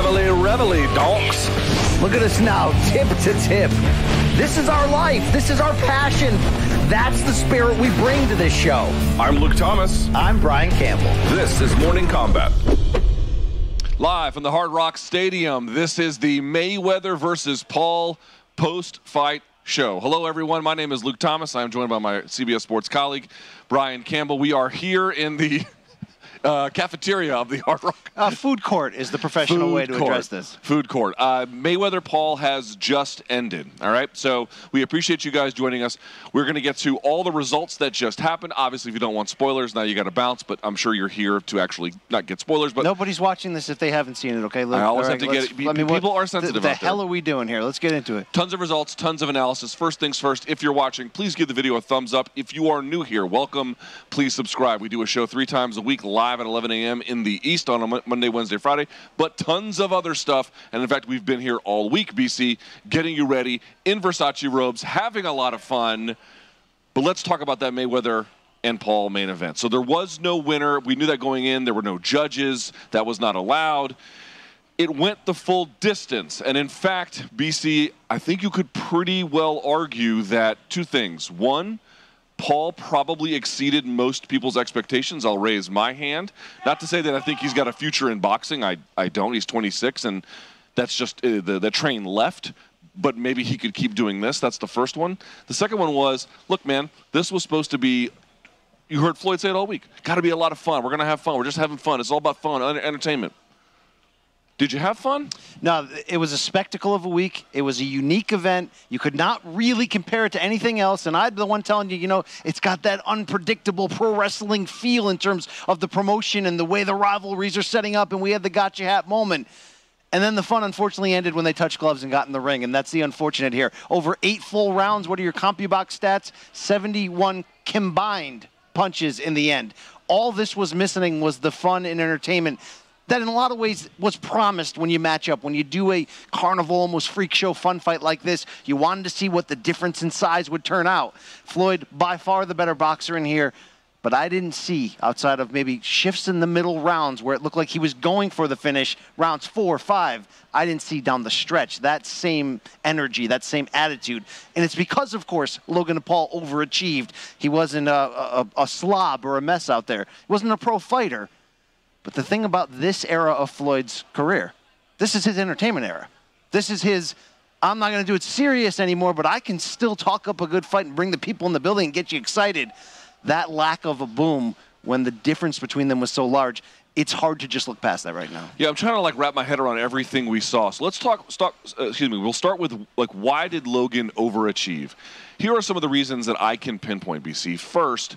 Reveille, reveille, donks. Look at us now, tip to tip. This is our life. This is our passion. That's the spirit we bring to this show. I'm Luke Thomas. I'm Brian Campbell. This is Morning Kombat. Live from the Hard Rock Stadium, this is the Mayweather versus Paul post fight show. Hello, everyone. My name is Luke Thomas. I'm joined by my CBS Sports colleague, Brian Campbell. We are here in the uh, cafeteria of the Hard Rock. Uh, food court is the professional Food way to court. address this. Food court. Uh, Mayweather Paul has just ended. All right. So we appreciate you guys joining us. We're going to get to all the results that just happened. Obviously, if you don't want spoilers, now you got to bounce. But I'm sure you're here to actually not get spoilers. But Nobody's watching this if they haven't seen it, okay? Luke? I always All have to get it- be- I mean, people what- are sensitive The, the hell are we doing here? Let's get into it. Tons of results, tons of analysis. First things first, if you're watching, please give the video a thumbs up. If you are new here, welcome. Please subscribe. We do a show three times a week, live at 11 a.m. in the East on a Monday, Wednesday, Friday, but tons of other stuff. And in fact, we've been here all week, BC, getting you ready in Versace robes, having a lot of fun. But let's talk about that Mayweather and Paul main event. So there was no winner. We knew that going in. There were no judges. That was not allowed. It went the full distance. And in fact, BC, I think you could pretty well argue that two things. One, Paul probably exceeded most people's expectations. I'll raise my hand. Not to say that I think he's got a future in boxing. I, I don't. He's 26, and that's just uh, the, the train left. But maybe he could keep doing this. That's the first one. The second one was look, man, this was supposed to be. You heard Floyd say it all week. Got to be a lot of fun. We're going to have fun. We're just having fun. It's all about fun, un- entertainment. Did you have fun? No, it was a spectacle of a week. It was a unique event. You could not really compare it to anything else. And I'm the one telling you, you know, it's got that unpredictable pro wrestling feel in terms of the promotion and the way the rivalries are setting up. And we had the gotcha hat moment. And then the fun unfortunately ended when they touched gloves and got in the ring. And that's the unfortunate here. Over eight full rounds. What are your CompuBox stats? 71 combined punches in the end. All this was missing was the fun and entertainment that in a lot of ways was promised when you match up. When you do a carnival, almost freak show fun fight like this, you wanted to see what the difference in size would turn out. Floyd, by far the better boxer in here, but I didn't see, outside of maybe shifts in the middle rounds where it looked like he was going for the finish, rounds four, five, I didn't see down the stretch that same energy, that same attitude. And it's because, of course, Logan Paul overachieved. He wasn't a, a, a slob or a mess out there. He wasn't a pro fighter. But the thing about this era of Floyd's career, this is his entertainment era. This is his, I'm not going to do it serious anymore, but I can still talk up a good fight and bring the people in the building and get you excited. That lack of a boom when the difference between them was so large, it's hard to just look past that right now. Yeah, I'm trying to like wrap my head around everything we saw. So let's talk. Start, uh, excuse me. We'll start with like why did Logan overachieve? Here are some of the reasons that I can pinpoint. BC first.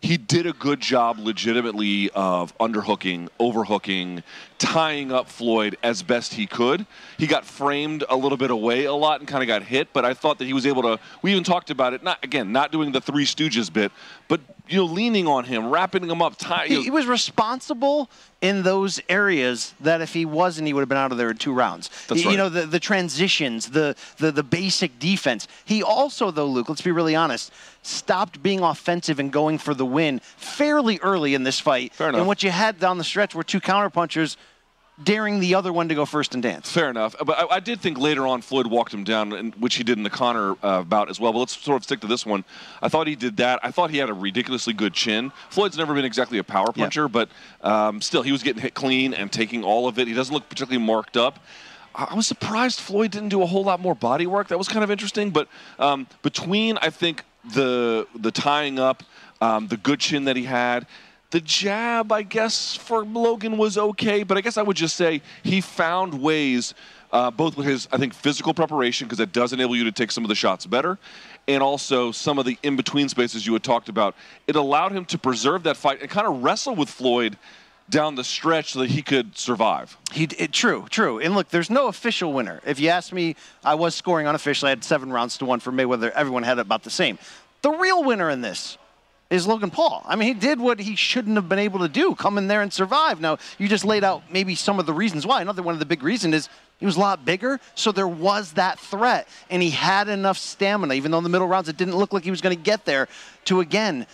He did a good job legitimately of underhooking, overhooking, tying up Floyd as best he could. He got framed a little bit away a lot and kind of got hit, but I thought that he was able to we even talked about it, not again, not doing the three stooges bit, but you know, leaning on him, wrapping him up, tight. He, he was responsible in those areas that if he wasn't, he would have been out of there in two rounds. That's you, right. you know, the, the transitions, the, the the basic defense. He also, though, Luke, let's be really honest, stopped being offensive and going for the win fairly early in this fight. Fair enough. And what you had down the stretch were two counterpunchers daring the other one to go first and dance. Fair enough, but I, I did think later on Floyd walked him down, and, which he did in the Conor uh, bout as well. But let's sort of stick to this one. I thought he did that. I thought he had a ridiculously good chin. Floyd's never been exactly a power Yeah. puncher, but um, still, he was getting hit clean and taking all of it. He doesn't look particularly marked up. I I was surprised Floyd didn't do a whole lot more body work. That was kind of interesting. But um, between, I think, the the tying up, um, the good chin that he had, the jab, I guess, for Logan was okay. But I guess I would just say he found ways, uh, both with his, I think, physical preparation, because it does enable you to take some of the shots better, and also some of the in between spaces you had talked about. It allowed him to preserve that fight and kind of wrestle with Floyd down the stretch so that he could survive. He it, true, true. And look, there's no official winner. If you ask me, I was scoring unofficially. I had seven rounds to one for Mayweather. Everyone had about the same. The real winner in this is Logan Paul. I mean, he did what he shouldn't have been able to do, come in there and survive. Now, you just laid out maybe some of the reasons why. Another one of the big reasons is he was a lot bigger, so there was that threat, and he had enough stamina, even though in the middle rounds it didn't look like he was going to get there, to again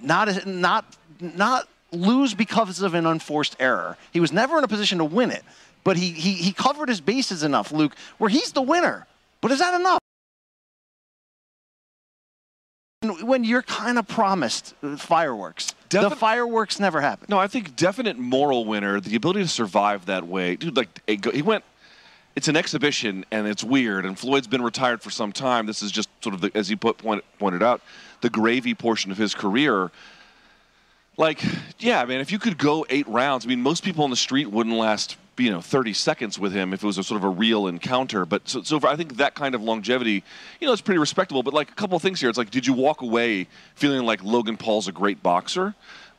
not not not lose because of an unforced error. He was never in a position to win it, but he, he, he covered his bases enough, Luke, where he's the winner. But is that enough? When you're kind of promised uh, fireworks, Defin- the fireworks never happen. No, I think definite moral winner, the ability to survive that way. Dude, like he went it's an exhibition and it's weird and Floyd's been retired for some time. This is just sort of the, as he put, point, pointed out, the gravy portion of his career like, yeah, man, if you could go eight rounds, I mean, most people on the street wouldn't last, you know, 30 seconds with him if it was a sort of a real encounter. But so, so I think that kind of longevity, you know, it's pretty respectable. But like a couple of things here, it's like, did you walk away feeling like Logan Paul's a great boxer?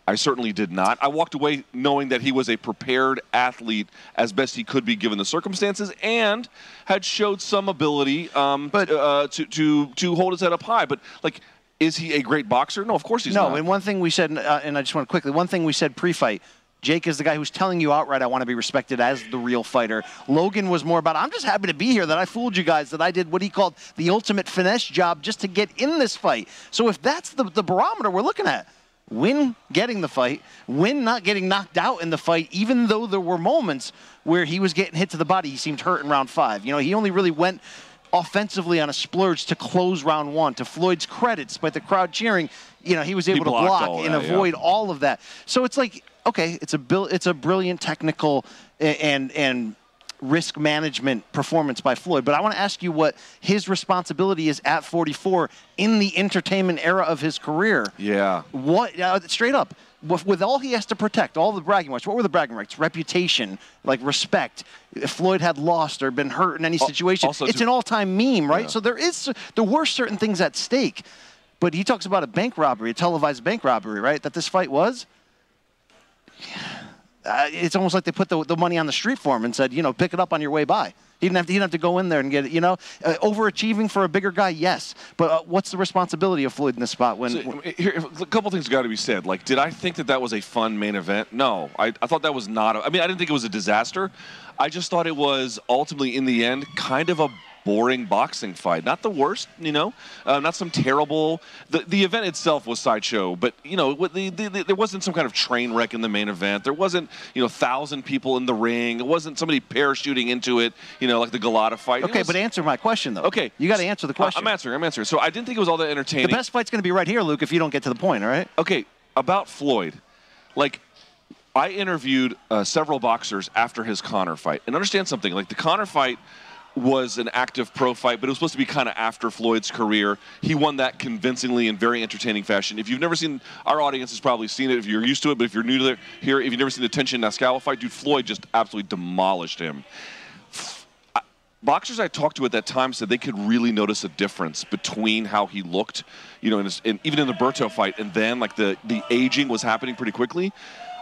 I certainly did not. I walked away knowing that he was a prepared athlete as best he could be given the circumstances, and had showed some ability um, but, uh, to to to hold his head up high. But like is he a great boxer? No, of course he's no, not. No, and one thing we said, uh, and I just want to quickly, one thing we said pre-fight, Jake is the guy who's telling you outright, I want to be respected as the real fighter. Logan was more about, I'm just happy to be here, that I fooled you guys, that I did what he called the ultimate finesse job just to get in this fight. So if that's the, the barometer we're looking at, win getting the fight, win not getting knocked out in the fight, even though there were moments where he was getting hit to the body, he seemed hurt in round five. You know, he only really went offensively on a splurge to close round one. To Floyd's credit, despite the crowd cheering, you know, he was able he to block and that, avoid yeah. all of that. So it's like, okay, it's a it's a brilliant technical and and risk management performance by Floyd. But I want to ask you what his responsibility is at 44 in the entertainment era of his career. Yeah. What uh, straight up with, with, all he has to protect, all the bragging rights. What were the bragging rights? Reputation, like respect. If Floyd had lost or been hurt in any situation, also it's to, an all-time meme, right? Yeah. So there is there were certain things at stake. But he talks about a bank robbery, a televised bank robbery, right? That this fight was. Uh, it's almost like they put the, the money on the street for him and said, you know, pick it up on your way by. He didn't have to, he didn't have to go in there and get it, you know. Uh, overachieving for a bigger guy, yes. But uh, what's the responsibility of Floyd in this spot? When, so, here, a couple things got to be said. Like, did I think that that was a fun main event? No, I, I thought that was not. A, I mean, I didn't think it was a disaster. I just thought it was ultimately, in the end, kind of a boring boxing fight. Not the worst, you know, uh, not some terrible. The, the event itself was sideshow, but you know, the, the, the, there wasn't some kind of train wreck in the main event. There wasn't you know thousand people in the ring. It wasn't somebody parachuting into it. You know, like the Golota fight. Okay, was, but answer my question though. Okay, you got to answer the question. I'm answering. I'm answering. So I didn't think it was all that entertaining. The best fight's going to be right here, Luke. If you don't get to the point, all right? Okay, about Floyd, like. I interviewed uh, several boxers after his Conor fight, and understand something. Like the Conor fight, was an active pro fight, but it was supposed to be kind of after Floyd's career. He won that convincingly in very entertaining fashion. If you've never seen, our audience has probably seen it if you're used to it, but if you're new to it, here, if you've never seen the Tenshin Nasukawa fight, dude, Floyd just absolutely demolished him. Boxers I talked to at that time said they could really notice a difference between how he looked, you know, in his, in, even in the Berto fight, and then like the the aging was happening pretty quickly.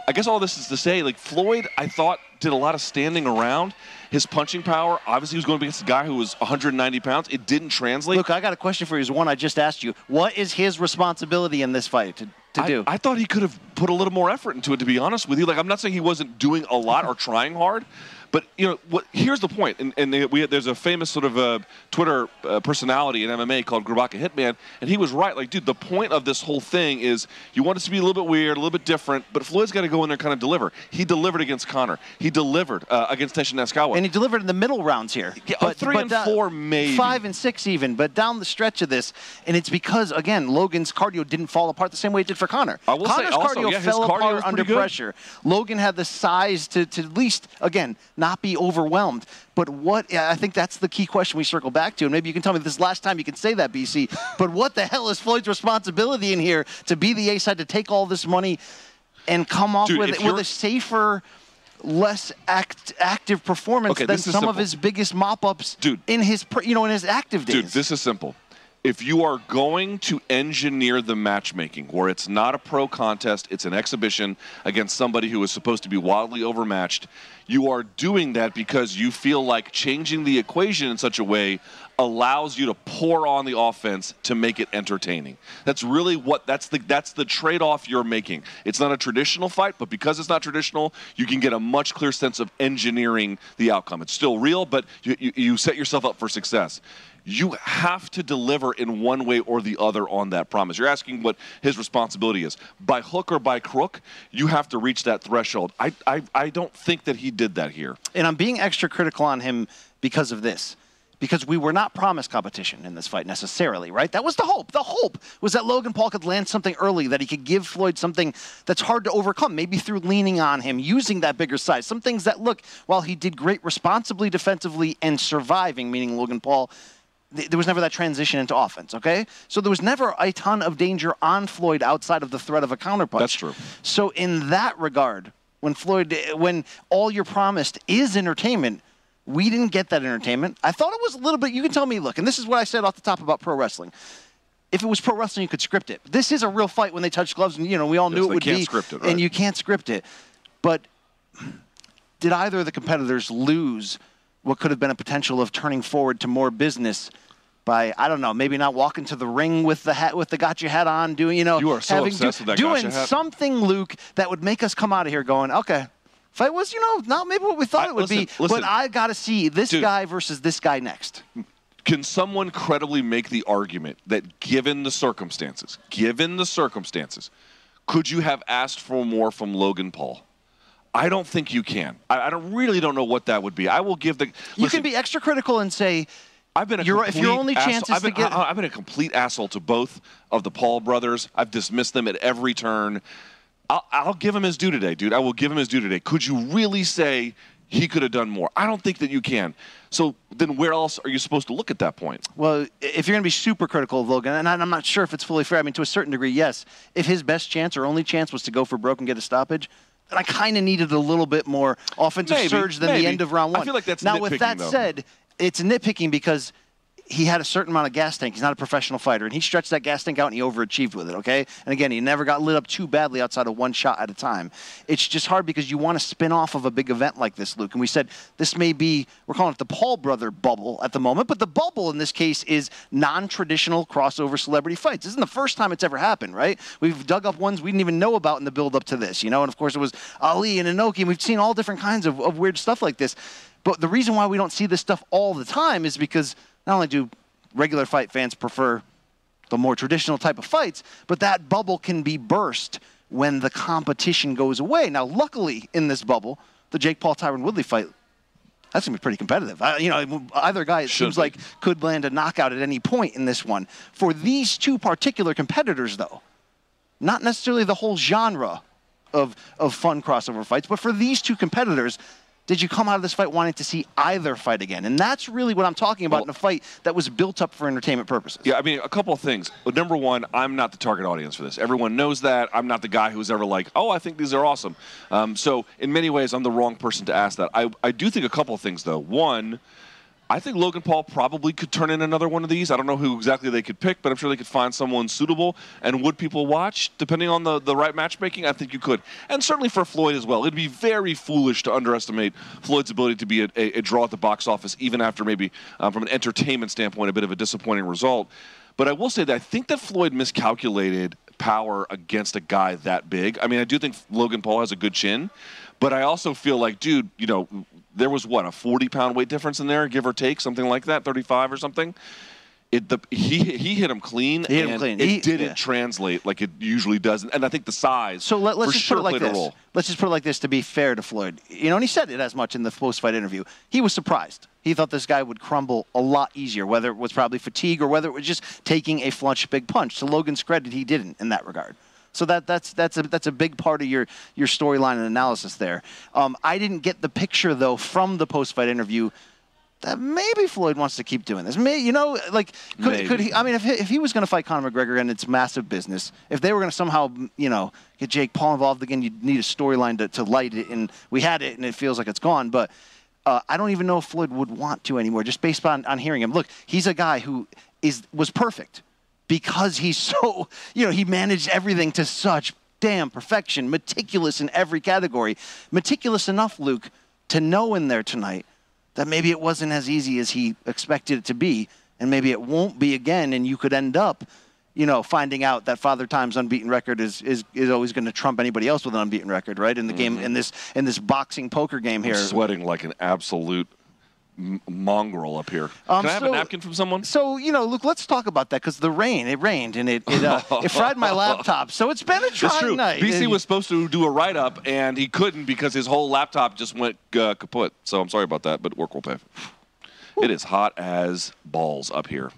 I guess all this is to say, like Floyd, I thought did a lot of standing around. His punching power, obviously, he was going against a guy who was 190 pounds. It didn't translate. Look, I got a question for you. Is one I just asked you. What is his responsibility in this fight to, to I, do? I thought he could have put a little more effort into it. To be honest with you, like I'm not saying he wasn't doing a lot or trying hard, but you know, what, here's the point. And, and we, there's a famous sort of uh, Twitter uh, personality in MMA called Grabaka Hitman, and he was right. Like, dude, the point of this whole thing is you want it to be a little bit weird, a little bit different, but Floyd's got to go in there and kind of deliver. He delivered against Conor. He delivered uh, against Tenshin Nasukawa. And he delivered in the middle rounds here. Yeah, but, three but and four, maybe five and six, even. But down the stretch of this, and it's because again, Logan's cardio didn't fall apart the same way it did for will Conor's also, cardio yeah, fell cardio apart under good. pressure. Logan had the size to, to at least again not be overwhelmed. But what I think that's the key question we circle back to, and maybe you can tell me this last time you can say that, BC. but what the hell is Floyd's responsibility in here to be the A side to take all this money and come off Dude, with with a safer? less act, active performance okay, than some simple. of his biggest mop-ups Dude, in his you know in his active days. Dude, this is simple. If you are going to engineer the matchmaking where it's not a pro contest, it's an exhibition against somebody who is supposed to be wildly overmatched, you are doing that because you feel like changing the equation in such a way allows you to pour on the offense to make it entertaining. That's really what that's the that's the trade-off you're making. It's not a traditional fight, but because it's not traditional, you can get a much clearer sense of engineering the outcome. It's still real, but you, you, you set yourself up for success you have to deliver in one way or the other on that promise. You're asking what his responsibility is. By hook or by crook, you have to reach that threshold. I, I, I don't think that he did that here. And I'm being extra critical on him because of this. Because we were not promised competition in this fight necessarily, right? That was the hope. The hope was that Logan Paul could land something early, that he could give Floyd something that's hard to overcome, maybe through leaning on him, using that bigger size. Some things that, look, while he did great responsibly defensively and surviving, meaning Logan Paul, there was never that transition into offense, okay? So there was never a ton of danger on Floyd outside of the threat of a counterpunch. That's true. So in that regard, when Floyd, when all you're promised is entertainment, we didn't get that entertainment. I thought it was a little bit, you can tell me, look, and this is what I said off the top about pro wrestling. If it was pro wrestling, you could script it. This is a real fight when they touch gloves, and you know we all Yes, knew it would can't be, script it, right. and you can't script it. But did either of the competitors lose what could have been a potential of turning forward to more business by I don't know, maybe not walking to the ring with the hat with the gotcha hat on, doing you know, You so having that doing something, Luke, that would make us come out of here going, okay. Fight was, you know, not maybe what we thought I- it would listen, be, listen. but I got to see this Dude. guy versus this guy next. Can someone credibly make the argument that given the circumstances, given the circumstances, could you have asked for more from Logan Paul? I don't think you can. I, I don't really don't know what that would be. I will give the. You listen, can be extra critical and say, I've been a Your- if your only asshole- is been, to get- I, have been a complete asshole to both of the Paul brothers. I've dismissed them at every turn. I'll, I'll give him his due today, dude. I will give him his due today. Could you really say he could have done more? I don't think that you can. So then, where else are you supposed to look at that point? well, if you're going to be super critical of Logan, and I'm not sure if it's fully fair, I mean, to a certain degree, yes. If his best chance or only chance was to go for broke and get a stoppage, then I kind of needed a little bit more offensive Maybe, surge than maybe. the end of round I one. feel like that's now, with that though. said, it's nitpicking because he had a certain amount of gas tank. He's not a professional fighter, and he stretched that gas tank out and he overachieved with it. Okay, and again, he never got lit up too badly outside of one shot at a time. It's just hard because you want to spin off of a big event like this, Luke. And we said this may be we're calling it the Paul brother bubble at the moment, but the bubble in this case is non-traditional crossover celebrity fights. This isn't the first time it's ever happened, right? We've dug up ones we didn't even know about in the build-up to this, you know. And of course, it was Ali and Inoki, and we've seen all different kinds of, of weird stuff like this. But the reason why we don't see this stuff all the time is because not only do regular fight fans prefer the more traditional type of fights, but that bubble can be burst when the competition goes away. Now, luckily, in this bubble, the Jake Paul Tyron Woodley fight, that's gonna be pretty competitive. I, you know, either guy it Should seems be. like could land a knockout at any point in this one. For these two particular competitors, though, not necessarily the whole genre of, of fun crossover fights, but for these two competitors, did you come out of this fight wanting to see either fight again? And that's really what I'm talking about Well- in a fight that was built up for entertainment purposes. Yeah, I mean, a couple of things. Number one, I'm not the target audience for this. Everyone knows that. I'm not the guy who's ever like, oh, I think these are awesome. Um, so, in many ways, I'm the wrong person to ask that. I, I do think a couple of things, though. One, I think Logan Paul probably could turn in another one of these. I don't know who exactly they could pick, but I'm sure they could find someone suitable. And would people watch? Depending on the, the right matchmaking, I think you could. And certainly for Floyd as well. It'd be very foolish to underestimate Floyd's ability to be a, a, a draw at the box office, even after maybe, um, from an entertainment standpoint, a bit of a disappointing result. But I will say that I think that Floyd miscalculated power against a guy that big. I mean, I do think Logan Paul has a good chin, but I also feel like, dude, you know, there was what a 40 pound weight difference in there, give or take, something like that, 35 or something. It the he he hit him clean, He hit him clean. it He- didn't yeah. translate like it usually does, and I think the size. So let, us for just sure put it like this. Let's just put it like this to be fair to Floyd. You know, and he said it as much in the post-fight interview. He was surprised. He thought this guy would crumble a lot easier, whether it was probably fatigue or whether it was just taking a flush big punch. To Logan's credit, he didn't in that regard. So that that's that's a that's a big part of your your storyline and analysis there. Um, I didn't get the picture though from the post-fight interview that maybe Floyd wants to keep doing this. May you know, like could, could he? I mean, if he, if he was going to fight Conor McGregor and it's massive business, if they were going to somehow, you know, get Jake Paul involved again, you'd need a storyline to, to light it. And we had it, and it feels like it's gone. But uh, I don't even know if Floyd would want to anymore, just based on, on hearing him. Look, he's a guy who is was perfect because he's so you know he managed everything to such damn perfection, meticulous in every category, meticulous enough, Luke, to know in there tonight that maybe it wasn't as easy as he expected it to be, and maybe it won't be again, and you could end up you know, finding out that Father Time's unbeaten record is is, is always going to trump anybody else with an unbeaten record, right? In the game, mm-hmm. in this in this boxing poker game here. I'm sweating like an absolute mongrel up here. Um, Can I have a so- napkin from someone? So you know, Luke, let's talk about that because the rain, it rained and it it, uh, it fried my laptop. So it's been a It's trying true. night. BC And- was supposed to do a write up and he couldn't because his whole laptop just went uh, kaput. So I'm sorry about that, but work will pay. It is hot as balls up here.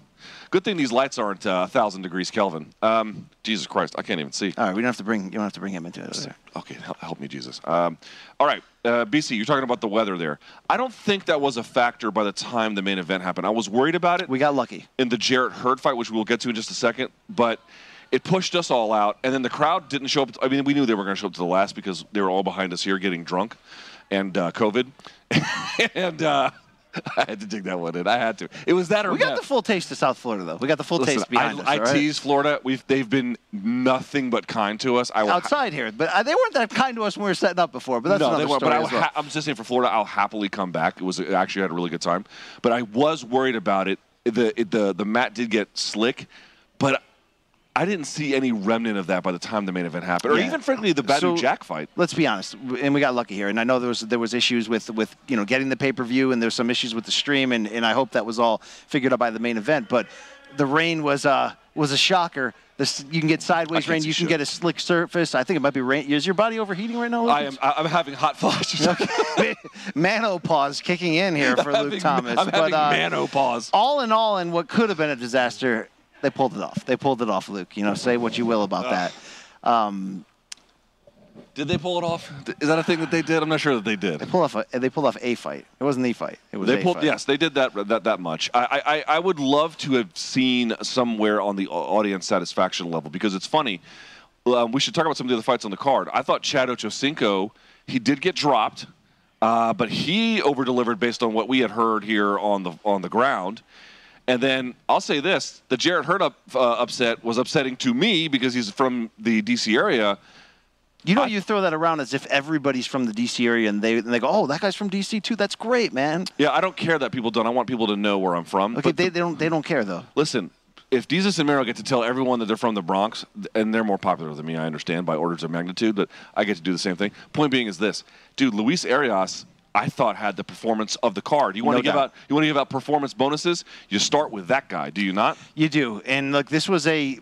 Good thing these lights aren't uh, 1,000 degrees Kelvin. Um, Jesus Christ, I can't even see. All right, we don't have to bring you don't have to bring him into this. Okay, help, help me, Jesus. Um, all right, uh, BC, you're talking about the weather there. I don't think that was a factor by the time the main event happened. I was worried about it We got lucky. in the Jarrett Hurd fight, which we'll get to in just a second, but it pushed us all out, and then the crowd didn't show up. I mean, we knew they were going to show up to the last because they were all behind us here getting drunk and uh, COVID. and uh, I had to dig that one in. I had to. It was that or We got the full taste of South Florida though. We got the full Listen, taste behind I, us. I right? tease Florida. We've they've been nothing but kind to us. I outside here, but uh, they weren't that kind to us when we were setting up before. But that's no, another story but I well. ha- I'm just saying for Florida, I'll happily come back. It was I actually had a really good time, but I was worried about it. The it, the the mat did get slick, but I didn't see any remnant of that by the time the main event happened, or Yeah. even frankly the Badu So- Jack fight. let's be honest, and we got lucky here. And I know there was there was issues with with you know getting the pay per view, and there's some issues with the stream, and, and I hope that was all figured out by the main event. But the rain was uh was a shocker. This, you can get sideways rain. You can shit. get a slick surface. I think it might be rain. Is your body overheating right now? Luke? I am I'm having hot flashes. Manopause kicking in here for I'm Luke having- Thomas. I'm but having uh, manopause. all in all, in what could have been a disaster, they pulled it off. They pulled it off, Luke. You know, say what you will about that. Um, Did they pull it off? Is that a thing that they did? I'm not sure that they did. they pulled off. A, they pulled off a fight. It wasn't the fight. It was They a pulled, fight. yes, they did that that that much. I, I I would love to have seen somewhere on the audience satisfaction level because it's funny. Um, we should talk about some of the other fights on the card. I thought Chad Ochocinco, he did get dropped, uh, but he over delivered based on what we had heard here on the on the ground. And then I'll say this: the Jarrett Hurd up, uh, upset was upsetting to me because he's from the DC area. You know, you throw that around as if everybody's from the DC area, and they and they go, "Oh, that guy's from DC too. That's great, man." Yeah, I don't care that people don't. I want people to know where I'm from. Okay, But they, the- they don't they don't care though. Listen, if Jesus and Mero get to tell everyone that they're from the Bronx, and they're more popular than me, I understand by orders of magnitude, but I get to do the same thing. Point being is this, dude, Luis Arias. I thought had the performance of the card. You want No to give doubt. out you want to give out performance bonuses? You start with that guy, do you not? You do, and look, this was a.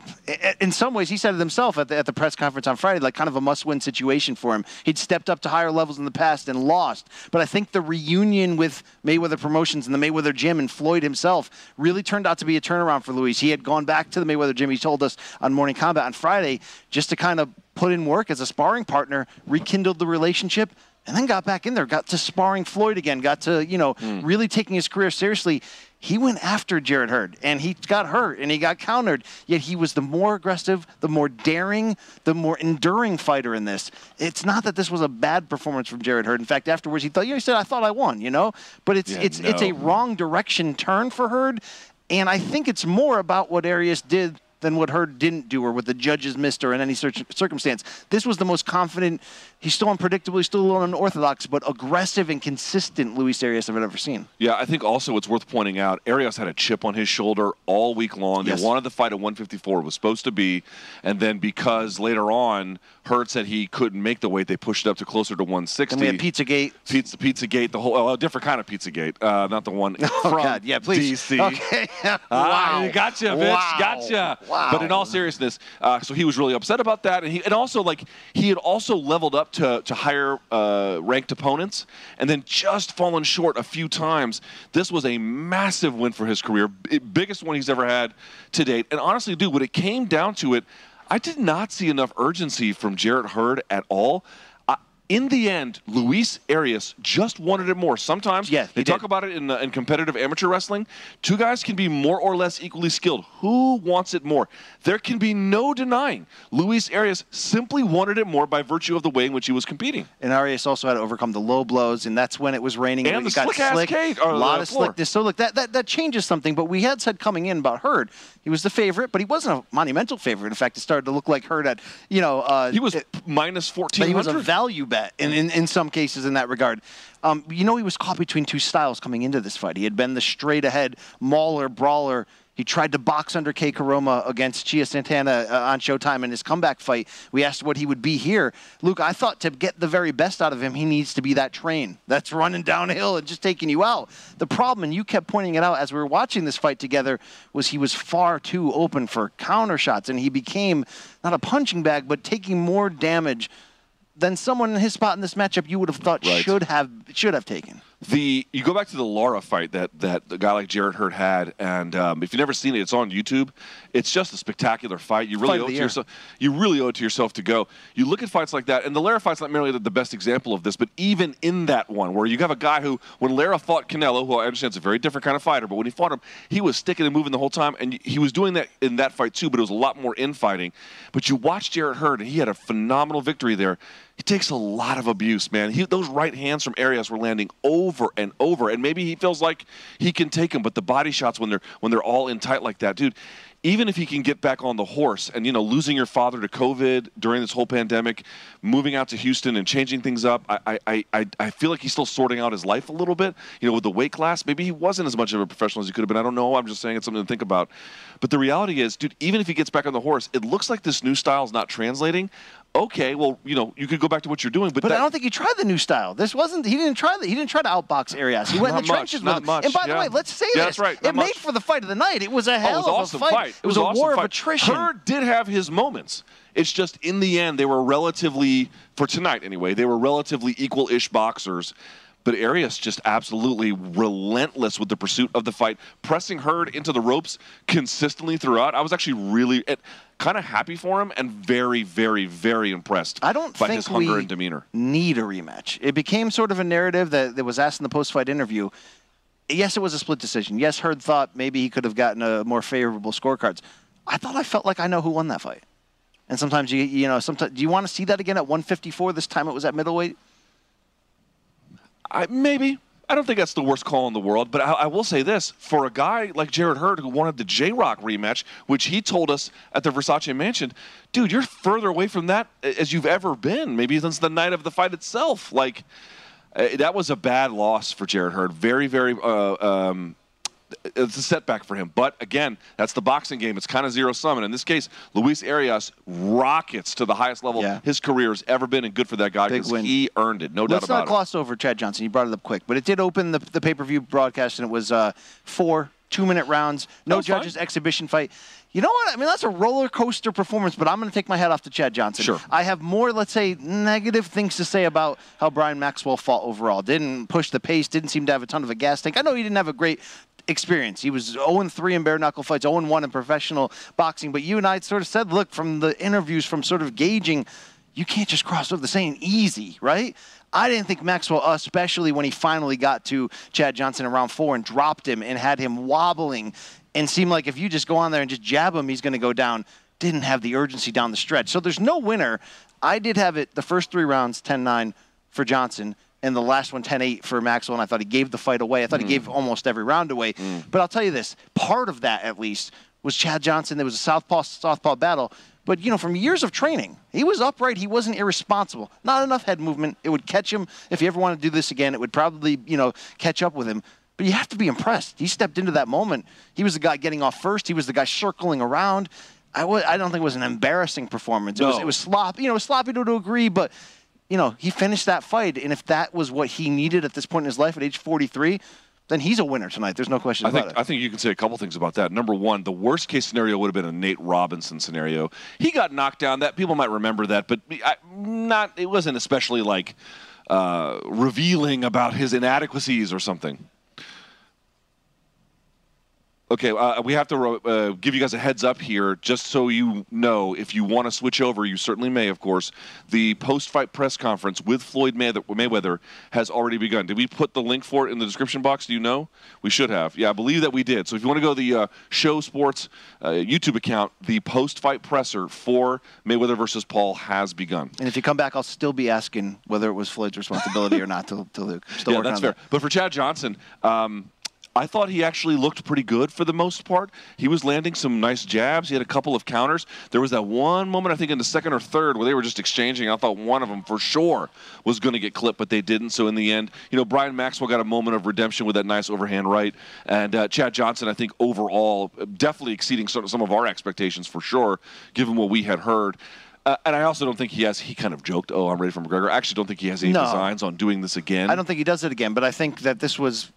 In some ways, he said it himself at the, at the press conference on Friday, like kind of a must-win situation for him. He'd stepped up to higher levels in the past and lost, but I think the reunion with Mayweather Promotions and the Mayweather Gym and Floyd himself really turned out to be a turnaround for Luis. He had gone back to the Mayweather Gym. He told us on Morning Kombat on Friday just to kind of put in work as a sparring partner, rekindled the relationship and then got back in there, got to sparring Floyd again, got to, you know, hmm. really taking his career seriously. He went after Jarrett Hurd and he got hurt and he got countered, yet he was the more aggressive, the more daring, the more enduring fighter in this. It's not that this was a bad performance from Jarrett Hurd. In fact, afterwards he thought, you know, he said, I thought I won, you know? But it's Yeah, it's it's a wrong direction turn for Hurd. And I think it's more about what Arias did than what Hurd didn't do or what the judges missed or in any circumstance. This was the most confident, he's still unpredictable, he's still a little unorthodox, but aggressive and consistent Luis Arias I've ever seen. Yeah, I think also it's worth pointing out Arias had a chip on his shoulder all week long. Yes. They wanted the fight at 154, it was supposed to be, and then because later on Hurd said he couldn't make the weight, they pushed it up to closer to 160. Then we had Pizzagate. Pizza, Pizzagate, the whole, oh, a different kind of Pizzagate, uh, not the one Oh, from God. Yeah, please. DC. Okay. Ah, wow. you gotcha, bitch. Wow. Gotcha. Wow. But in all seriousness, uh, so he was really upset about that, and he and also like he had also leveled up to to higher uh, ranked opponents, and then just fallen short a few times. This was a massive win for his career, biggest one he's ever had to date. And honestly, dude, when it came down to it, I did not see enough urgency from Jarrett Hurd at all. In the end, Luis Arias just wanted it more. Sometimes Yeah, they he talk about it in, uh, in competitive amateur wrestling. Two guys can be more or less equally skilled. Who wants it more? There can be no denying Luis Arias simply wanted it more by virtue of the way in which he was competing. And Arias also had to overcome the low blows, and that's when it was raining. And it the got slick, cage- a lot of floor. slickness. So look, that, that that changes something. But we had said coming in about Hurd, he was the favorite, but he wasn't a monumental favorite. In fact, it started to look like Hurd at you know uh, He was minus 1400. he was a value bet in, in, in some cases in that regard. Um, you know, he was caught between two styles coming into this fight. He had been the straight ahead mauler, brawler. He tried to box under K. Koroma against Chia Santana uh, on Showtime in his comeback fight. We asked what he would be here. Luke, I thought to get the very best out of him, he needs to be that train that's running downhill and just taking you out. The problem, and you kept pointing it out as we were watching this fight together, was he was far too open for counter shots, and he became not a punching bag, but taking more damage than someone in his spot in this matchup you would have thought Right. should have should have taken. The you go back to the Lara fight that that a guy like Jarrett Hurd had, and um, if you've never seen it, it's on YouTube. It's just a spectacular fight. You really Fight owe it to year. yourself. You really owe it to yourself to go. You look at fights like that, and the Lara fight's not merely the, the best example of this, but even in that one, where you have a guy who, when Lara fought Canelo, who I understand is a very different kind of fighter, but when he fought him, he was sticking and moving the whole time, and he was doing that in that fight too. But it was a lot more infighting. But you watch Jarrett Hurd, and he had a phenomenal victory there. He takes a lot of abuse, man. He, those right hands from Arias were landing over and over, and maybe he feels like he can take them, but the body shots when they're when they're all in tight like that, dude. Even if he can get back on the horse, and you know, losing your father to COVID during this whole pandemic, moving out to Houston and changing things up, I I, I, I feel like he's still sorting out his life a little bit. You know, with the weight class, maybe he wasn't as much of a professional as he could have been. I don't know. I'm just saying it's something to think about. But the reality is, dude, even if he gets back on the horse, it looks like this new style is not translating. Okay, well, you know, you could go back to what you're doing, but, But that, I don't think he tried the new style. This wasn't. He didn't try that. He didn't try to outbox Arias. He went in the much, trenches not with him. much, And by the way, let's say Yeah, this. that's right, It not made for the fight of the night. It was a Oh, hell it was of awesome a fight. fight. It was, a awesome war fight. of attrition. Hurd did have his moments. It's just in the end they were relatively for tonight anyway. They were relatively equal-ish boxers. But Arias just absolutely relentless with the pursuit of the fight, pressing Hurd into the ropes consistently throughout. I was actually really kind of happy for him and very, very, very impressed I don't by think his hunger we and demeanor. need a rematch. It became sort of a narrative that, that was asked in the post-fight interview. Yes, it was a split decision. Yes, Hurd thought maybe he could have gotten a more favorable scorecards. I thought I felt like I know who won that fight. And sometimes you you know sometimes do you want to see that again at 154? This time it was at middleweight. I, maybe. I don't think that's the worst call in the world, but I, I will say this: for a guy like Jarrett Hurd who wanted the J Rock rematch, which he told us at the Versace Mansion, dude, you're further away from that as you've ever been. Maybe since the night of the fight itself. Like uh, that was a bad loss for Jarrett Hurd. Very, very. Uh, um, it's a setback for him. But again, that's the boxing game. It's kind of zero sum. And in this case, Luis Arias rockets to the highest level Yeah. his career has ever been, and good for that guy because he earned it. No Let's doubt not about it. gloss over Chad Johnson. You brought it up quick, but it did open the, the pay-per-view broadcast, and it was uh, four two-minute rounds, no was fine. judges, exhibition fight. You know what? I mean, that's a roller coaster performance, but I'm going to take my hat off to Chad Johnson. Sure. I have more, let's say, negative things to say about how Brian Maxwell fought overall. Didn't push the pace, didn't seem to have a ton of a gas tank. I know he didn't have a great experience. He was 0-3 in bare knuckle fights, 0-1 in professional boxing. But you and I sort of said, look, from the interviews, from sort of gauging, you can't just cross over the saying easy, right? I didn't think Maxwell, especially when he finally got to Chad Johnson in round four and dropped him and had him wobbling and seemed like if you just go on there and just jab him, he's going to go down. Didn't have the urgency down the stretch. So there's no winner. I did have it the first three rounds 10 9 for Johnson and the last one 10-8 for Maxwell, and I thought he gave the fight away. I thought he mm. gave almost every round away. Mm. But I'll tell you this: part of that, at least, was Chad Johnson. There was a southpaw southpaw battle, but you know, from years of training, he was upright. He wasn't irresponsible. Not enough head movement. It would catch him if he ever wanted to do this again. It would probably you know catch up with him. But you have to be impressed. He stepped into that moment. He was the guy getting off first. He was the guy circling around. I w- I don't think it was an embarrassing performance. It was No. it was sloppy. You know, it was sloppy to, to agree, but you know, he finished that fight, and if that was what he needed at this point in his life at age 43, then he's a winner tonight. There's no question I about think it. I think you can say a couple things about that. Number one, the worst case scenario would have been a Nate Robinson scenario. He got knocked down. That people might remember that, but I, not. It wasn't especially like uh, revealing about his inadequacies or something. Okay, uh, we have to uh, give you guys a heads up here, just so you know. If you want to switch over, you certainly may, of course. The post-fight press conference with Floyd Mayweather has already begun. Did we put the link for it in the description box? Do you know? We should have. Yeah, I believe that we did. So if you want to go to the uh, Show Sports uh, YouTube account, the post-fight presser for Mayweather versus Paul has begun. And if you come back, I'll still be asking whether it was Floyd's responsibility or not to, to Luke. Still yeah, that's fair. that. But for Chad Johnson, um, I thought he actually looked pretty good for the most part. He was landing some nice jabs. He had a couple of counters. There was that one moment, I think, in the second or third where they were just exchanging. I thought one of them for sure was going to get clipped, but they didn't. So in the end, you know, Brian Maxwell got a moment of redemption with that nice overhand right. And uh, Chad Johnson, I think, overall, definitely exceeding some, of our expectations for sure, given what we had heard. Uh, and I also don't think he has. He kind of joked, "Oh, I'm ready for McGregor." I actually don't think he has any No. designs on doing this again. I don't think he does it again, but I think that this was,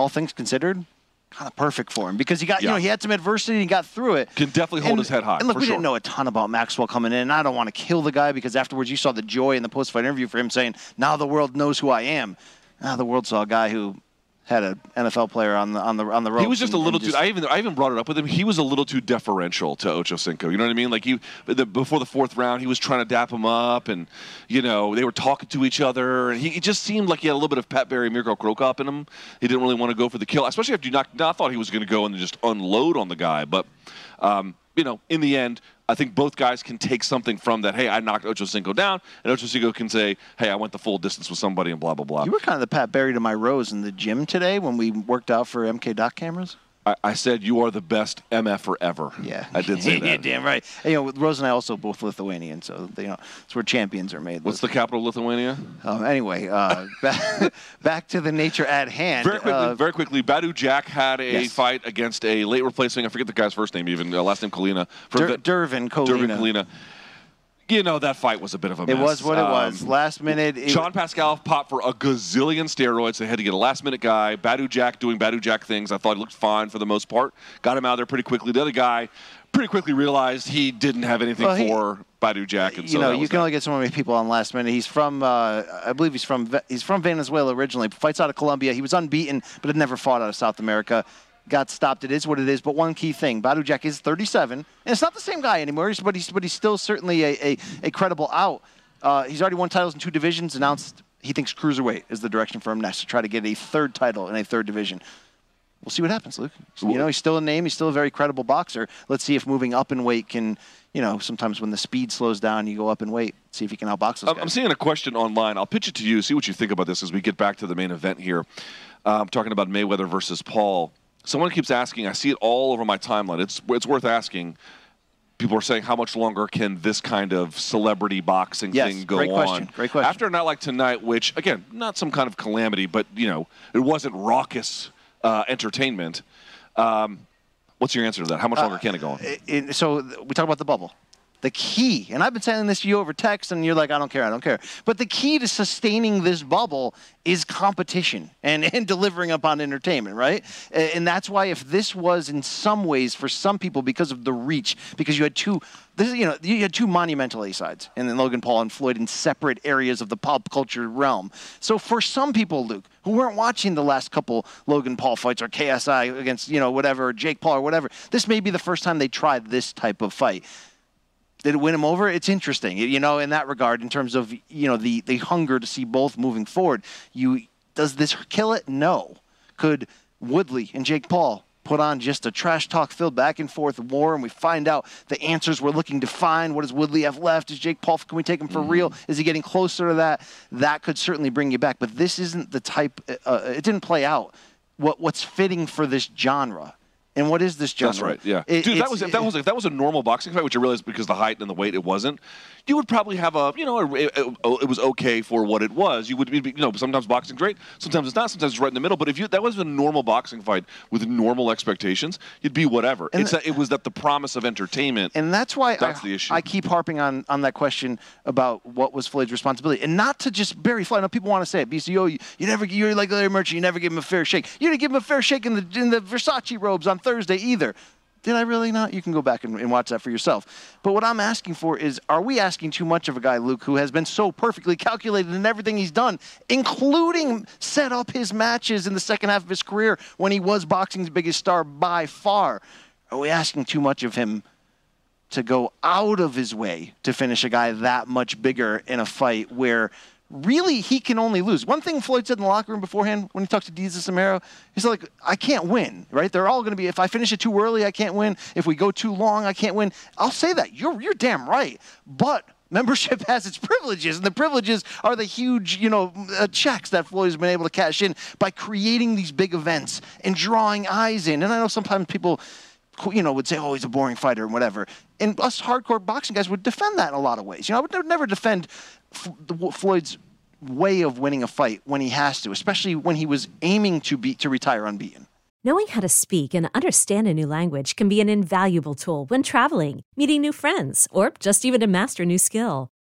all things considered, kind of perfect for him because he got, you know, he had some adversity and he got through it. Can definitely hold his head high, And look, we sure. didn't know a ton about Maxwell coming in. and I don't want to kill the guy because afterwards you saw the joy in the post-fight interview for him saying, "Now the world knows who I am." Now the world saw a guy who had an NFL player on the on the on the road. He was just a little and too. I even I even brought it up with him. He was a little too deferential to Ochocinco. You know what I mean? Like he the, before the fourth round, he was trying to dap him up, and you know they were talking to each other, and he it just seemed like he had a little bit of Pat Barry, Mirko Cro Cop in him. He didn't really want to go for the kill, especially after you knocked. I thought he was going to go and just unload on the guy, but um, you know, in the end. I think both guys can take something from that. Hey, I knocked Ochocinco down, and Ochocinco can say, "Hey, I went the full distance with somebody," and blah blah blah. You were kind of the Pat Barry to my Rose in the gym today when we worked out for MK Doc cameras. I, I said you are the best MF ever. Yeah, I did say that. yeah, damn right. And, you know, Rose and I also both Lithuanian, so you know, it's where champions are made. What's the capital of Lithuania? Um, anyway, uh, back, back to the nature at hand. Very quickly, Uh, very quickly. Badou Jack had a Yes. fight against a late replacement. I forget the guy's first name, even uh, last name Colina. from Dur- the- Dervin. Dervin Colina. You know that fight was a bit of a mess. It was what it was. Um, Last minute. It, Sean Pascal popped for a gazillion steroids. They had to get a last minute guy. Badou Jack doing Badou Jack things. I thought he looked fine for the most part. Got him out there pretty quickly. The other guy pretty quickly realized he didn't have anything Well, he- for Badou Jack. And you so know, you can that. only get so many people on last minute. He's from, uh, I believe he's from, he's from Venezuela originally. Fights out of Colombia. He was unbeaten, but had never fought out of South America. Got stopped. It is what it is. But one key thing: Badou Jack is 37, and it's not the same guy anymore. But he's, but he's still certainly a, a, a credible out. Uh, he's already won titles in two divisions. Announced he thinks cruiserweight is the direction for him next to try to get a third title in a third division. We'll see what happens, Luke. You know, he's still a name. He's still a very credible boxer. Let's see if moving up in weight can, you know, sometimes when the speed slows down, you go up in weight. See if he can outbox those I'm- guys. I'm seeing a question online. I'll pitch it to you. See what you think about this as we get back to the main event here. Um, talking about Mayweather versus Paul. Someone keeps asking. I see it all over my timeline. It's it's worth asking. People are saying, how much longer can this kind of celebrity boxing Yes, thing go great on? question, great question. After a night like tonight, which again, not some kind of calamity, but you know, it wasn't raucous uh, entertainment. Um, what's your answer to that? How much longer can it go on? It- it- so we talk about the bubble. The key, and I've been saying this to you over text, and you're like, I don't care, I don't care. But the key to sustaining this bubble is competition and, and delivering upon entertainment, right? And that's why if this was in some ways for some people because of the reach, because you had two, this is you know you had two monumental A sides, and then Logan Paul and Floyd in separate areas of the pop culture realm. So for some people, Luke, who weren't watching the last couple Logan Paul fights or KSI against you know whatever Jake Paul or whatever, this may be the first time they tried this type of fight. Did it win him over? It's interesting, you know, in that regard, in terms of you know the the hunger to see both moving forward. You does this kill it? No. Could Woodley and Jake Paul put on just a trash talk filled back and forth war, and we find out the answers we're looking to find? What does Woodley have left? Is Jake Paul? Can we take him for real? Is he getting closer to that? That could certainly bring you back, but this isn't the type. Uh, it didn't play out. What what's fitting for this genre? And what is this genre? That's right. Yeah, It- dude. That was if that was if that was a normal boxing fight, which I realized because the height and the weight it wasn't. You would probably have a you know a, it, it was okay for what it was. You would be you know sometimes boxing's great, sometimes it's not, sometimes it's right in the middle. But if you that was a normal boxing fight with normal expectations, you'd be whatever. And it's that it was that the promise of entertainment. And that's why That's I, the issue. I keep harping on, on that question about what was Floyd's responsibility, and not to just bury Floyd. I know people want to say it. BCO, oh, you, you never, you're like Larry Merchant. You never give him a fair shake. You didn't give him a fair shake in the in the Versace robes on Thursday either. Did I really not? You can go back and, and, watch that for yourself. But what I'm asking for is are we asking too much of a guy, Luke, who has been so perfectly calculated in everything he's done, including set up his matches in the second half of his career when he was boxing's biggest star by far? Are we asking too much of him to go out of his way to finish a guy that much bigger in a fight where really he can only lose. One thing Floyd said in the locker room beforehand when he talked to Jesus Samero, he's like, I can't win, right? They're all going to be, if I finish it too early, I can't win. If we go too long, I can't win. I'll say that. You're, you're damn right. But membership has its privileges, and the privileges are the huge, you know, uh, checks that Floyd's been able to cash in by creating these big events and drawing eyes in. And I know sometimes people, you know, would say, "Oh, he's a boring fighter" and whatever. And us hardcore boxing guys would defend that in a lot of ways. You know, I would never defend Floyd's way of winning a fight when he has to, especially when he was aiming to beat to retire unbeaten. Knowing how to speak and understand a new language can be an invaluable tool when traveling, meeting new friends, or just even to master a new skill.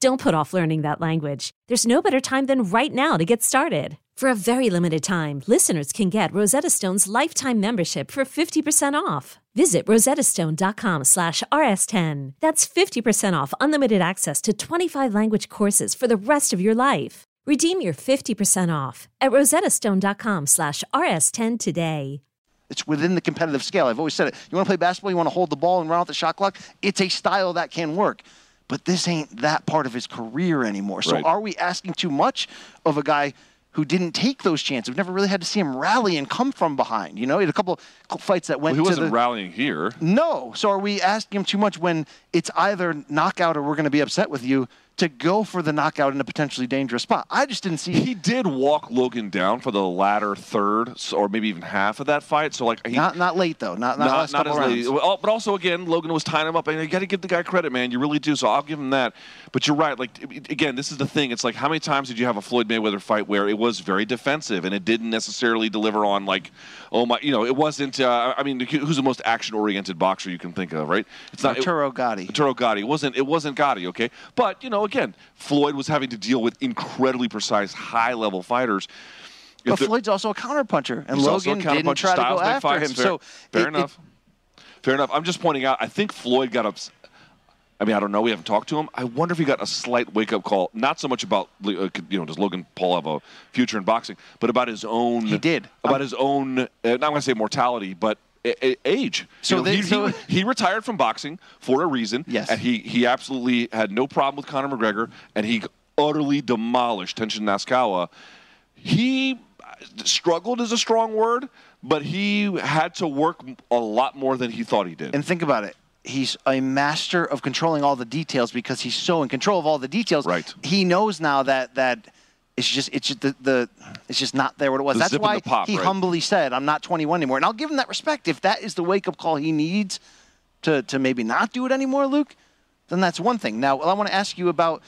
Don't put off learning that language. There's no better time than right now to get started. For a very limited time, listeners can get Rosetta Stone's lifetime membership for 50% off. Visit rosettastone.com slash rs10. That's 50% off unlimited access to 25 language courses for the rest of your life. Redeem your 50% off at rosettastone.com slash rs10 today. It's within the competitive scale. I've always said it. You want to play basketball, you want to hold the ball and run out the shot clock? It's a style that can work. But this ain't that part of his career anymore. So Right. are we asking too much of a guy – who didn't take those chances. We've never really had to see him rally and come from behind. You know, he had a couple of fights that went Well, he wasn't the rallying here. no. So are we asking him too much when it's either knockout or we're going to be upset with you to go for the knockout in a potentially dangerous spot? I just didn't see. He did walk Logan down for the latter third, or maybe even half of that fight. So like he, not not late though. Not not, not, not as late. But also, again, Logan was tying him up, and you got to give the guy credit, man. You really do. So I'll give him that. But you're right. Like again, this is the thing. It's like how many times did you have a Floyd Mayweather fight where it was very defensive and it didn't necessarily deliver on like, oh my, you know, it wasn't. Uh, I mean, who's the most action-oriented boxer you can think of, right? It's not. Arturo Gatti. Arturo Gatti. It wasn't it wasn't Gatti, okay? But, you know, again, Floyd was having to deal with incredibly precise, high level fighters. If But the- Floyd's also a counterpuncher, and He's also a Logan didn't counterpuncher. try to go after fights. him. Fair, so fair it- it- enough. fair enough. I'm just pointing out. I think Floyd got up. I mean, I don't know. We haven't talked to him. I wonder if he got a slight wake up call. Not so much about uh, you know does Logan Paul have a future in boxing, but about his own. He did. about Um, his own. Uh, not going to say mortality, but. Age. So You know, they- he, so- he, he retired from boxing for a reason. Yes. And he, he absolutely had no problem with Conor McGregor, and he utterly demolished Tenshin Nasukawa. He uh, struggled is a strong word, but he had to work a lot more than he thought he did. And think about it. He's a master of controlling all the details because he's so in control of all the details. Right. He knows now that that it's just it's just the, the it's just not there what it was. The That's why pop, he right. humbly said, "I'm not 21 anymore." And I'll give him that respect. If that is the wake up call he needs to to maybe not do it anymore, Luke, then that's one thing. Now, I want to ask you about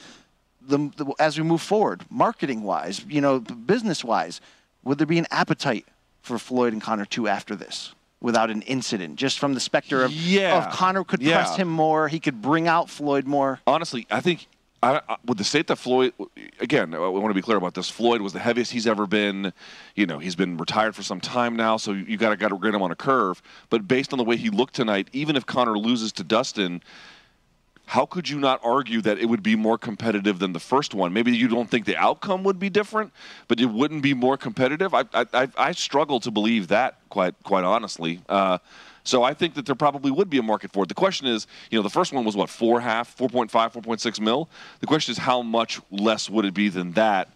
the, the as we move forward, marketing wise, you know, business wise, would there be an appetite for Floyd and Conor two after this? Without an incident, just from the specter of, Yeah. of Conor could Yeah. press him more, he could bring out Floyd more. Honestly, I think I, I, with the state that Floyd, again, I want to be clear about this. Floyd was the heaviest he's ever been. You know, he's been retired for some time now, so you got to got to grade him on a curve. But based on the way he looked tonight, even if Conor loses to Dustin, how could you not argue that it would be more competitive than the first one? Maybe you don't think the outcome would be different, but it wouldn't be more competitive. I I, I, I struggle to believe that quite quite honestly. Uh, so I think that there probably would be a market for it. The question is, you know, the first one was what four half, 4.5, 4.6 mil. The question is, how much less would it be than that?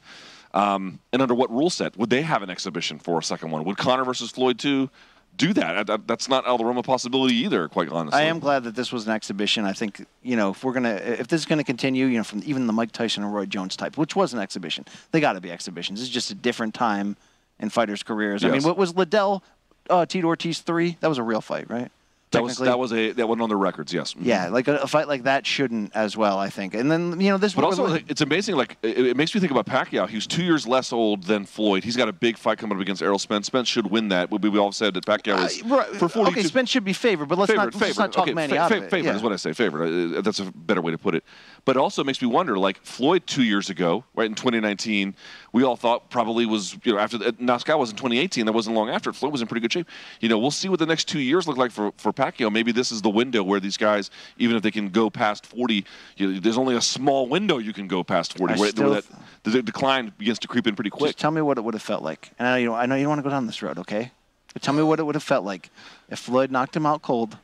Um, and under what rule set would they have an exhibition for a second one? Would Conor versus Floyd two do that? That- That's not out of the realm of possibility either. Quite honestly, I am glad that this was an exhibition. I think you know if we're gonna if this is gonna continue, you know, from even the Mike Tyson and Roy Jones type, which was an exhibition, they got to be exhibitions. It's just a different time in fighters' careers. I mean, what was Liddell, uh, Tito Ortiz three? That was a real fight, right? That was that was a that went on the records. Yes. yeah, like a, a fight like that shouldn't as well, I think. And then you know this. But also, like, it's amazing. Like, it, it makes me think about Pacquiao. He was two years less old than Floyd. He's got a big fight coming up against Errol Spence. Spence should win that. We, we all said that Pacquiao is Uh, right, for 42. okay, Spence should be favored, but let's favorite, not let's favorite. not talk okay, many fa- out fa- of it. favorite yeah. is what I say. Favorite. Uh, That's a better way to put it. But it also makes me wonder. Like Floyd two years ago, right in 2019, we all thought probably was you know after the, uh, Moscow was in 2018. That wasn't long after. Floyd was in pretty good shape. You know, we'll see what the next two years look like for for Pacquiao. Maybe this is the window where these guys, even if they can go past 40, you know, there's only a small window you can go past 40 I where, where that the decline begins to creep in pretty quick. Just tell me what it would have felt like. And I know you, I know you don't want to go down this road, okay? But tell me what it would have felt like if Floyd knocked him out cold,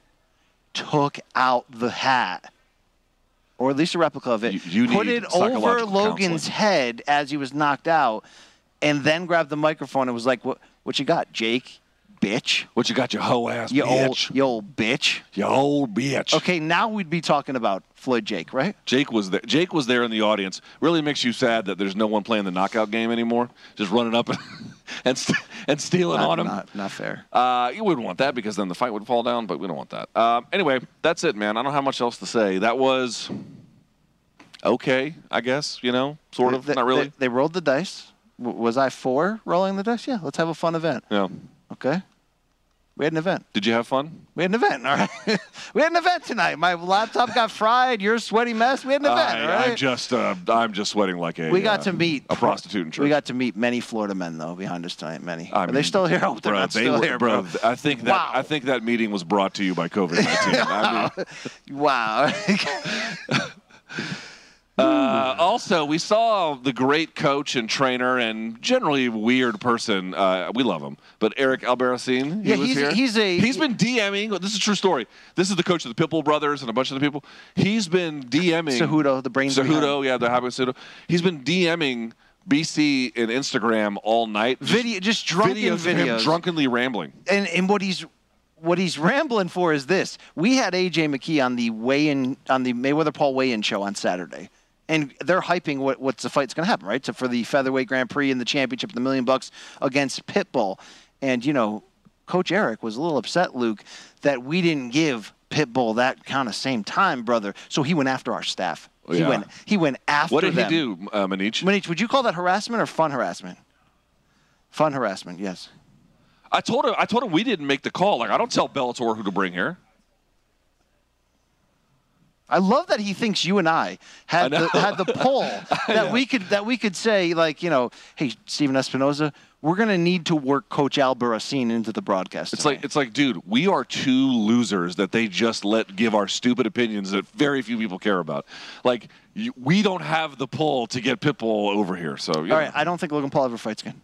took out the hat, or at least a replica of it, You- you put it over Logan's counseling. head as he was knocked out, and then grabbed the microphone and was like, "What? What you got, Jake? Bitch? What you got, your hoe ass You old, bitch? you old bitch." You old bitch. Okay, now we'd be talking about Floyd Jake, right? Jake was there. Jake was there in the audience. Really makes you sad that there's no one playing the knockout game anymore. Just running up and and, st- and stealing Not, on him. not, not fair. Uh, you wouldn't want that because then the fight would fall down. But we don't want that. Um, anyway, that's it, man. I don't have much else to say. That was okay, I guess. You know, sort of. They- Not really. They, they rolled the dice. W- Was I for rolling the dice? Yeah, let's have a fun event. yeah. Okay. We had an event. Did you have fun? We had an event, all right? we had an event tonight. My laptop got fried. You're a sweaty mess. We had an event, I, all right? I'm just, uh, I'm just sweating like a. we got uh, to meet a prostitute in church. We got to meet many Florida men though behind us tonight. Many. I Are they still here? Oh, they're bro, not they still were- here, bro. I think that Wow. I think that meeting was brought to you by COVID nineteen. I mean, Wow. Uh, also, we saw the great coach and trainer and generally weird person. Uh, we love him, but Eric Albarracin. He Yeah, was he's- here. he's a- He's been DMing. This is a true story. This is the coach of the Pitbull brothers and a bunch of the people. He's been DMing Cejudo, the brains Cejudo, yeah, the Habu Cejudo. He's been DMing BC and Instagram all night. Just Video- just drunken videos, of him drunkenly rambling. and and what he's what he's rambling for is this. We had AJ McKee on the weigh-in on the Mayweather Paul weigh-in show on Saturday. And they're hyping what what's the fight's going to happen, right? So for the featherweight Grand Prix and the championship, the million bucks against Pitbull. And you know, Coach Eric was a little upset, Luke, that we didn't give Pitbull that kind of same time, brother. So he went after our staff. He Yeah. went he went after What did them. he do, uh, Manich? Manich, would you call that harassment or fun harassment? Fun harassment, yes. I told him. I told him we didn't make the call. Like I don't tell Bellator who to bring here. I love that he thinks you and I had I the, had the pull that we could that we could say like you know, hey Stephen Espinoza, we're gonna need to work Coach Albarracin into the broadcast. It's tonight." like it's like, dude, we are two losers that they just let give our stupid opinions that very few people care about. Like you, we don't have the pull to get Pitbull over here. So you all right. I don't think Logan Paul ever fights again.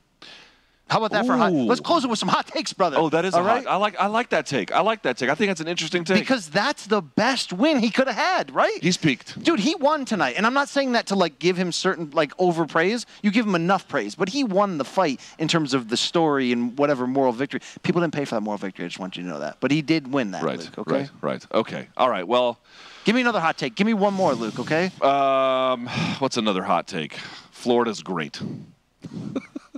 How about that for hot? Ooh. Let's close it with some hot takes, brother. oh, that is all a right. hot. I like I like that take. I like that take. I think that's an interesting take. Because that's the best win he could have had, right? he's peaked. Dude, he won tonight, and I'm not saying that to like give him certain like overpraise. You give him enough praise, but he won the fight in terms of the story and whatever moral victory. People didn't pay for that moral victory. I just want you to know that, but he did win that. Right. Luke, okay. Right. Right. Okay. All right. Well, Give me another hot take. Give me one more, Luke. Okay. um, what's another hot take? Florida's great.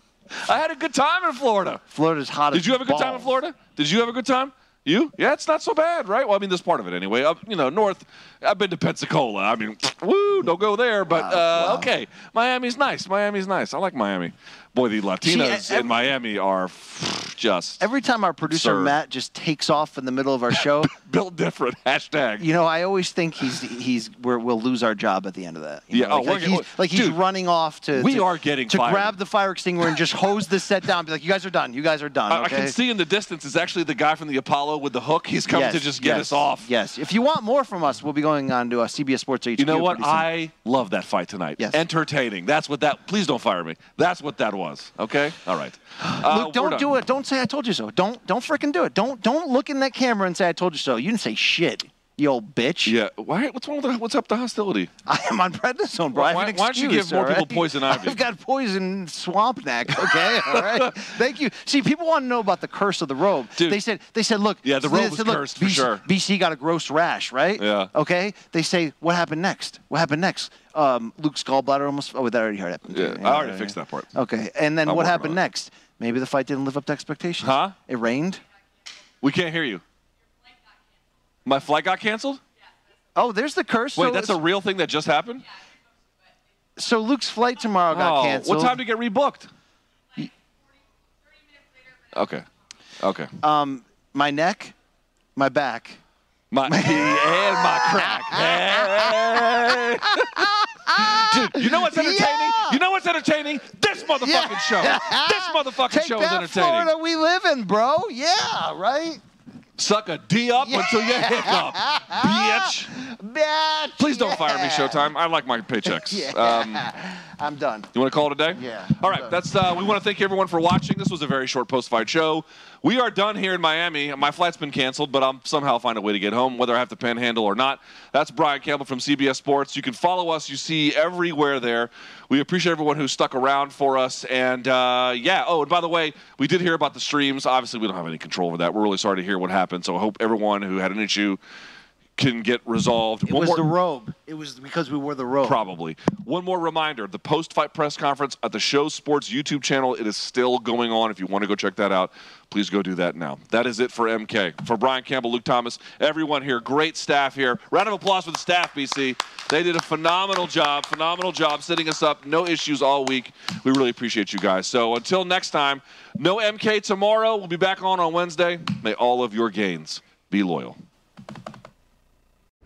I had a good time in Florida. Florida's hot. Did you have a good time in. Florida? Did you have a good time? You? Yeah, it's not so bad, right? Well, I mean, this part of it anyway. Up, you know, north. I've been to Pensacola. I mean, woo, don't go there. But Wow, uh, wow. okay, Miami's nice. Miami's nice. I like Miami. Boy, the Latinas See, ev- in Miami are just Every time our producer Absurd. Matt just takes off in the middle of our show, built different. Hashtag. you know, I always think he's he's we're, we'll lose our job at the end of that. You Yeah, know, oh, like, we're like he's, like he's dude, running off to. we to- are getting to fired. grab the fire extinguisher and just hose the set down. Be like, you guys are done. You guys are done. I, I can see in the distance is actually the guy from the Apollo with the hook. He's coming to just get yes, us off. Yes. If you want more from us, we'll be going on to uh, CBS Sports HQ. You know what? I love that fight tonight. Yes. Entertaining. That's what that. Please don't fire me. That's what that was. Okay. All right. Uh, Luke, don't do it. Don't say I told you so. Don't don't freaking do it. Don't don't look in that camera and say I told you so. You didn't say shit, you old bitch. Yeah. Why? What's wrong with the, What's up the hostility? I am on prednisone, bro. I have Why- why don't you give more all people poison ivy? I've got poison swamp neck. Okay, all right. Thank you. See, people want to know about the curse of the robe. Dude. They said they said, look. Yeah, the robe said, was look, cursed for BC, sure. BC got a gross rash, right? Yeah. Okay. They say, what happened next? What happened next? Um, Luke's gallbladder almost. Oh, that already happened. Yeah, I already fixed that part. Okay, and then I'm what happened next? it. Maybe the fight didn't live up to expectations. Huh? It rained. We can't hear you. My flight got canceled? Oh, there's the curse. Wait, so, that's a real thing that just happened? so Luke's flight tomorrow got oh, canceled. what time to get rebooked? Okay. Okay. Um, my neck, my back. My and my crack. Hey. Dude, you know what's entertaining? Yeah. You know what's entertaining? This motherfucking Yeah. show. This motherfucking Take show is that entertaining. Florida we live in, bro. Yeah, right. Suck a D up until you hiccup, bitch. Bitch. Please don't fire me. Showtime. I like my paychecks. Yeah. Um, I'm done. you want to call it a day? Yeah, All right. done. That's. Uh, we want to thank everyone for watching. This was a very short post-fight show. We are done here in Miami. My flight's been canceled, but I'm somehow find a way to get home, whether I have to panhandle or not. That's Brian Campbell from CBS Sports. You can follow us. You see everywhere there. We appreciate everyone who stuck around for us. And uh, yeah. Oh, and by the way, we did hear about the streams. Obviously, we don't have any control over that. We're really sorry to hear what happened. So I hope everyone who had an issue can get resolved. It One was more- the robe. It was because we wore the robe. Probably. One more reminder the post fight press conference at the Show Sports YouTube channel. It is still going on. If you want to go check that out, please go do that now. That is it for MK. For Brian Campbell, Luke Thomas, everyone here, great staff here. Round of applause for the staff, BC. They did a phenomenal job, phenomenal job setting us up. No issues all week. We really appreciate you guys. So until next time, no MK tomorrow. We'll be back on on Wednesday. May all of your gains be loyal.